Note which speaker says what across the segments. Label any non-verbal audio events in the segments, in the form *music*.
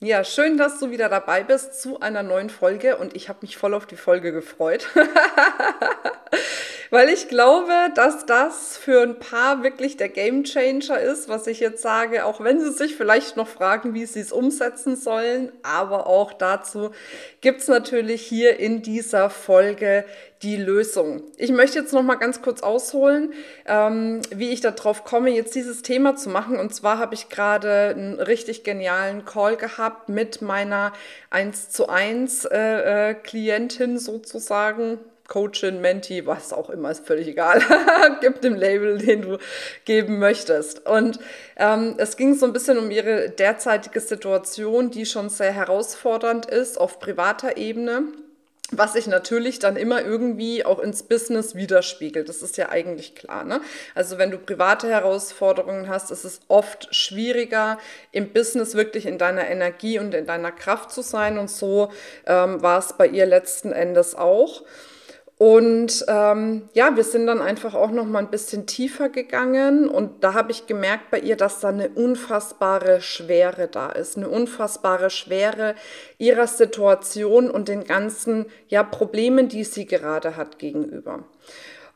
Speaker 1: Ja, schön, dass du wieder dabei bist zu einer neuen Folge und ich habe mich voll auf die Folge gefreut. *laughs* Weil ich glaube, dass das für ein paar wirklich der Game Changer ist, was ich jetzt sage, auch wenn sie sich vielleicht noch fragen, wie sie es umsetzen sollen. Aber auch dazu gibt es natürlich hier in dieser Folge die Lösung. Ich möchte jetzt noch mal ganz kurz ausholen, ähm, wie ich darauf komme, jetzt dieses Thema zu machen. Und zwar habe ich gerade einen richtig genialen Call gehabt mit meiner 1 zu 1 äh, äh, Klientin sozusagen Coachin, Menti, was auch immer, ist völlig egal. *laughs* Gib dem Label, den du geben möchtest. Und ähm, es ging so ein bisschen um ihre derzeitige Situation, die schon sehr herausfordernd ist auf privater Ebene was sich natürlich dann immer irgendwie auch ins Business widerspiegelt. Das ist ja eigentlich klar. Ne? Also wenn du private Herausforderungen hast, ist es oft schwieriger, im Business wirklich in deiner Energie und in deiner Kraft zu sein. Und so ähm, war es bei ihr letzten Endes auch. Und ähm, ja, wir sind dann einfach auch noch mal ein bisschen tiefer gegangen und da habe ich gemerkt bei ihr, dass da eine unfassbare Schwere da ist, eine unfassbare Schwere ihrer Situation und den ganzen ja Problemen, die sie gerade hat gegenüber.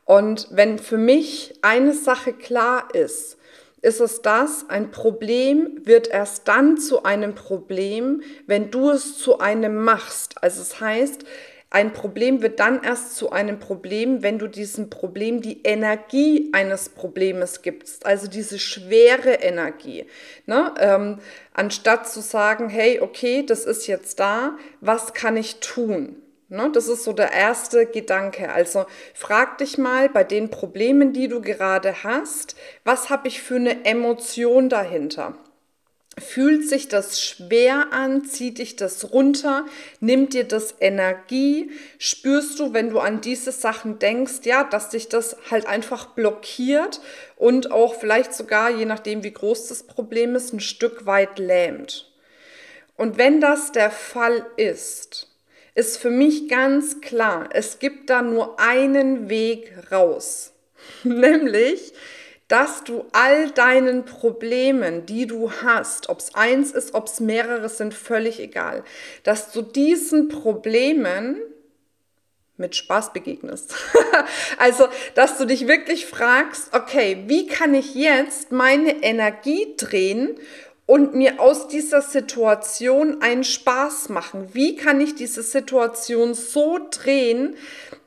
Speaker 1: Und wenn für mich eine Sache klar ist, ist es das, ein Problem wird erst dann zu einem Problem, wenn du es zu einem machst. Also es heißt, ein Problem wird dann erst zu einem Problem, wenn du diesem Problem die Energie eines Problems gibst, also diese schwere Energie. Ne? Ähm, anstatt zu sagen, hey, okay, das ist jetzt da, was kann ich tun? Ne? Das ist so der erste Gedanke. Also frag dich mal bei den Problemen, die du gerade hast, was habe ich für eine Emotion dahinter? Fühlt sich das schwer an? Zieht dich das runter? Nimmt dir das Energie? Spürst du, wenn du an diese Sachen denkst, ja, dass dich das halt einfach blockiert und auch vielleicht sogar, je nachdem wie groß das Problem ist, ein Stück weit lähmt? Und wenn das der Fall ist, ist für mich ganz klar, es gibt da nur einen Weg raus. *laughs* Nämlich, dass du all deinen Problemen, die du hast, ob es eins ist, ob es mehrere sind, völlig egal, dass du diesen Problemen mit Spaß begegnest. *laughs* also, dass du dich wirklich fragst, okay, wie kann ich jetzt meine Energie drehen und mir aus dieser Situation einen Spaß machen? Wie kann ich diese Situation so drehen,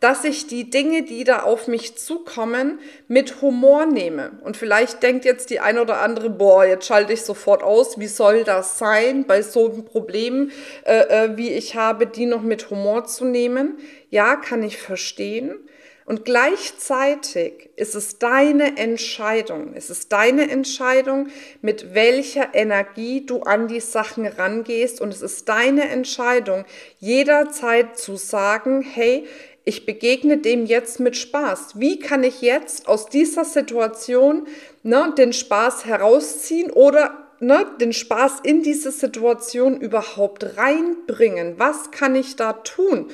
Speaker 1: dass ich die Dinge, die da auf mich zukommen, mit Humor nehme? Und vielleicht denkt jetzt die eine oder andere, boah, jetzt schalte ich sofort aus, wie soll das sein, bei so einem Problem, äh, äh, wie ich habe, die noch mit Humor zu nehmen? Ja, kann ich verstehen. Und gleichzeitig ist es deine Entscheidung, es ist deine Entscheidung, mit welcher Energie du an die Sachen rangehst. Und es ist deine Entscheidung, jederzeit zu sagen, hey, ich begegne dem jetzt mit Spaß. Wie kann ich jetzt aus dieser Situation ne, den Spaß herausziehen oder ne, den Spaß in diese Situation überhaupt reinbringen? Was kann ich da tun?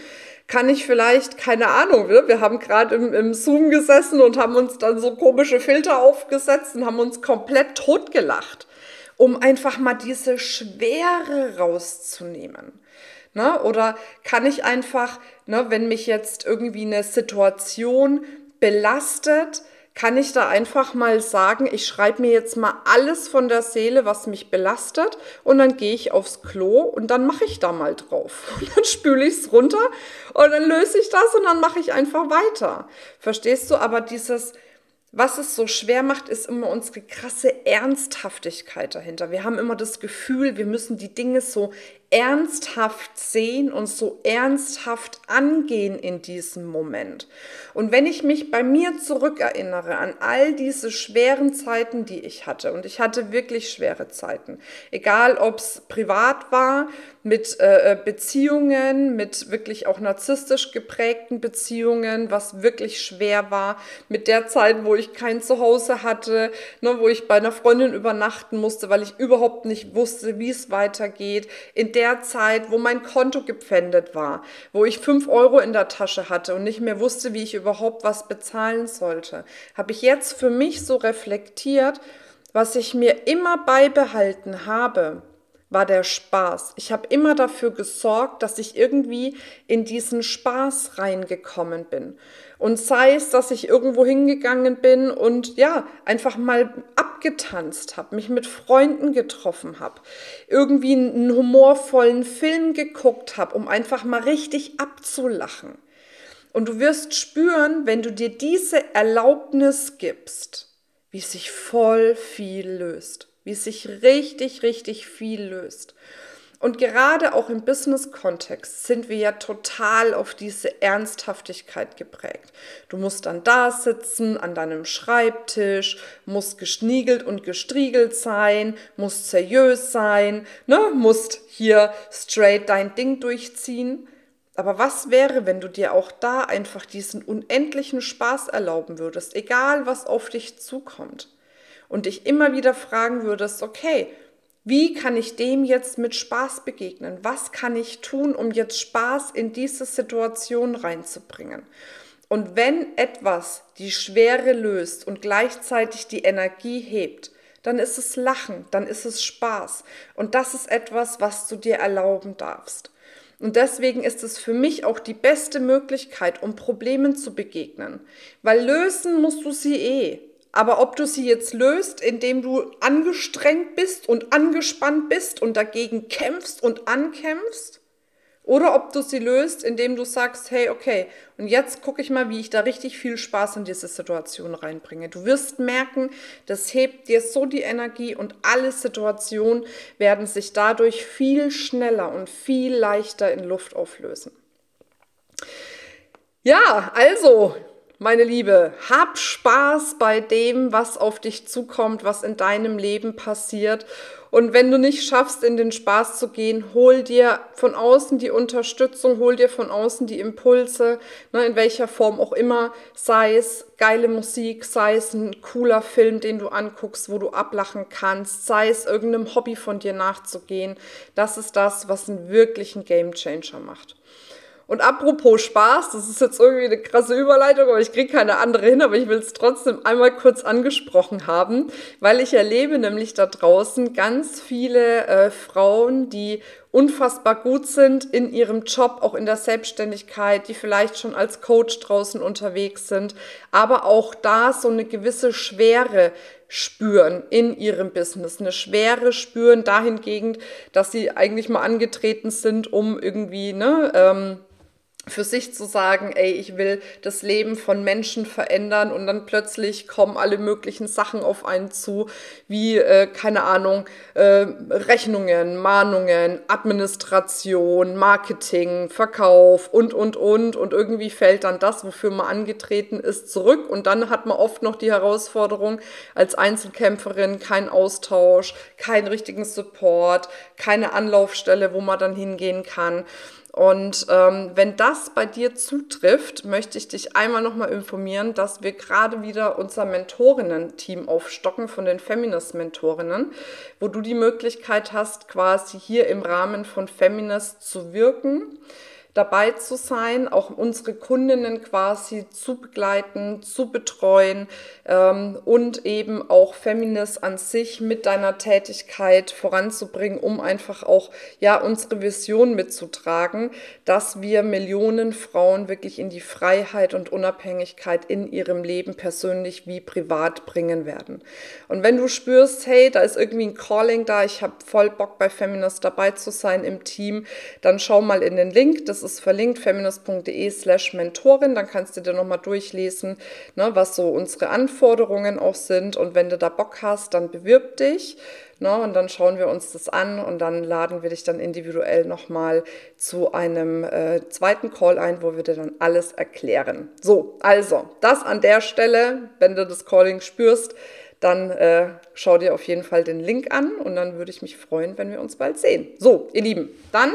Speaker 1: Kann ich vielleicht, keine Ahnung, ne? wir haben gerade im, im Zoom gesessen und haben uns dann so komische Filter aufgesetzt und haben uns komplett totgelacht, um einfach mal diese Schwere rauszunehmen. Ne? Oder kann ich einfach, ne, wenn mich jetzt irgendwie eine Situation belastet, kann ich da einfach mal sagen, ich schreibe mir jetzt mal alles von der Seele, was mich belastet und dann gehe ich aufs Klo und dann mache ich da mal drauf. *laughs* Und dann spüle ich es runter und dann löse ich das und dann mache ich einfach weiter. Verstehst du? Aber dieses, was es so schwer macht, ist immer unsere krasse Ernsthaftigkeit dahinter. Wir haben immer das Gefühl, wir müssen die Dinge so ernsthaft sehen und so ernsthaft angehen in diesem Moment. Und wenn ich mich bei mir zurückerinnere an all diese schweren Zeiten, die ich hatte, und ich hatte wirklich schwere Zeiten, egal ob es privat war, mit äh, äh, Beziehungen, mit wirklich auch narzisstisch geprägten Beziehungen, was wirklich schwer war, mit der Zeit, wo ich kein Zuhause hatte, ne, wo ich bei einer Freundin übernachten musste, weil ich überhaupt nicht wusste, wie es weitergeht, in der Zeit, wo mein Konto gepfändet war, wo ich fünf Euro in der Tasche hatte und nicht mehr wusste, wie ich überhaupt was bezahlen sollte, habe ich jetzt für mich so reflektiert, was ich mir immer beibehalten habe war der Spaß. Ich habe immer dafür gesorgt, dass ich irgendwie in diesen Spaß reingekommen bin. Und sei es, dass ich irgendwo hingegangen bin und ja, einfach mal abgetanzt habe, mich mit Freunden getroffen habe, irgendwie einen humorvollen Film geguckt habe, um einfach mal richtig abzulachen. Und du wirst spüren, wenn du dir diese Erlaubnis gibst, wie sich voll viel löst wie sich richtig, richtig viel löst. Und gerade auch im Business-Kontext sind wir ja total auf diese Ernsthaftigkeit geprägt. Du musst dann da sitzen, an deinem Schreibtisch, musst geschniegelt und gestriegelt sein, musst seriös sein, ne? musst hier straight dein Ding durchziehen. Aber was wäre, wenn du dir auch da einfach diesen unendlichen Spaß erlauben würdest, egal was auf dich zukommt? Und dich immer wieder fragen würdest, okay, wie kann ich dem jetzt mit Spaß begegnen? Was kann ich tun, um jetzt Spaß in diese Situation reinzubringen? Und wenn etwas die Schwere löst und gleichzeitig die Energie hebt, dann ist es Lachen, dann ist es Spaß. Und das ist etwas, was du dir erlauben darfst. Und deswegen ist es für mich auch die beste Möglichkeit, um Problemen zu begegnen. Weil lösen musst du sie eh. Aber ob du sie jetzt löst, indem du angestrengt bist und angespannt bist und dagegen kämpfst und ankämpfst, oder ob du sie löst, indem du sagst, hey, okay, und jetzt gucke ich mal, wie ich da richtig viel Spaß in diese Situation reinbringe. Du wirst merken, das hebt dir so die Energie und alle Situationen werden sich dadurch viel schneller und viel leichter in Luft auflösen. Ja, also, meine Liebe, hab Spaß bei dem, was auf dich zukommt, was in deinem Leben passiert. Und wenn du nicht schaffst, in den Spaß zu gehen, hol dir von außen die Unterstützung, hol dir von außen die Impulse, ne, in welcher Form auch immer, sei es geile Musik, sei es ein cooler Film, den du anguckst, wo du ablachen kannst, sei es irgendeinem Hobby von dir nachzugehen. Das ist das, was einen wirklichen Gamechanger macht. Und apropos Spaß, das ist jetzt irgendwie eine krasse Überleitung, aber ich kriege keine andere hin, aber ich will es trotzdem einmal kurz angesprochen haben, weil ich erlebe nämlich da draußen ganz viele äh, Frauen, die unfassbar gut sind in ihrem Job, auch in der Selbstständigkeit, die vielleicht schon als Coach draußen unterwegs sind, aber auch da so eine gewisse Schwere spüren in ihrem Business, eine Schwere spüren dahingehend, dass sie eigentlich mal angetreten sind, um irgendwie ne, ähm, für sich zu sagen, ey, ich will das Leben von Menschen verändern und dann plötzlich kommen alle möglichen Sachen auf einen zu, wie, äh, keine Ahnung, äh, Rechnungen, Mahnungen, Administration, Marketing, Verkauf und, und, und. Und irgendwie fällt dann das, wofür man angetreten ist, zurück. Und dann hat man oft noch die Herausforderung als Einzelkämpferin, kein Austausch, keinen richtigen Support, keine Anlaufstelle, wo man dann hingehen kann. Und ähm, wenn das bei dir zutrifft, möchte ich dich einmal nochmal informieren, dass wir gerade wieder unser Mentorinnen-Team aufstocken von den Feminist-Mentorinnen, wo du die Möglichkeit hast, quasi hier im Rahmen von Feminist zu wirken dabei zu sein, auch unsere Kundinnen quasi zu begleiten, zu betreuen ähm, und eben auch Feminist an sich mit deiner Tätigkeit voranzubringen, um einfach auch ja unsere Vision mitzutragen, dass wir Millionen Frauen wirklich in die Freiheit und Unabhängigkeit in ihrem Leben persönlich wie privat bringen werden. Und wenn du spürst, hey, da ist irgendwie ein Calling da, ich habe voll Bock bei Feminist dabei zu sein im Team, dann schau mal in den Link. Das ist verlinkt, feminist.de slash Mentorin. Dann kannst du dir nochmal durchlesen, ne, was so unsere Anforderungen auch sind. Und wenn du da Bock hast, dann bewirb dich. Ne? Und dann schauen wir uns das an und dann laden wir dich dann individuell nochmal zu einem äh, zweiten Call ein, wo wir dir dann alles erklären. So, also, das an der Stelle, wenn du das Calling spürst, dann äh, schau dir auf jeden Fall den Link an und dann würde ich mich freuen, wenn wir uns bald sehen. So, ihr Lieben, dann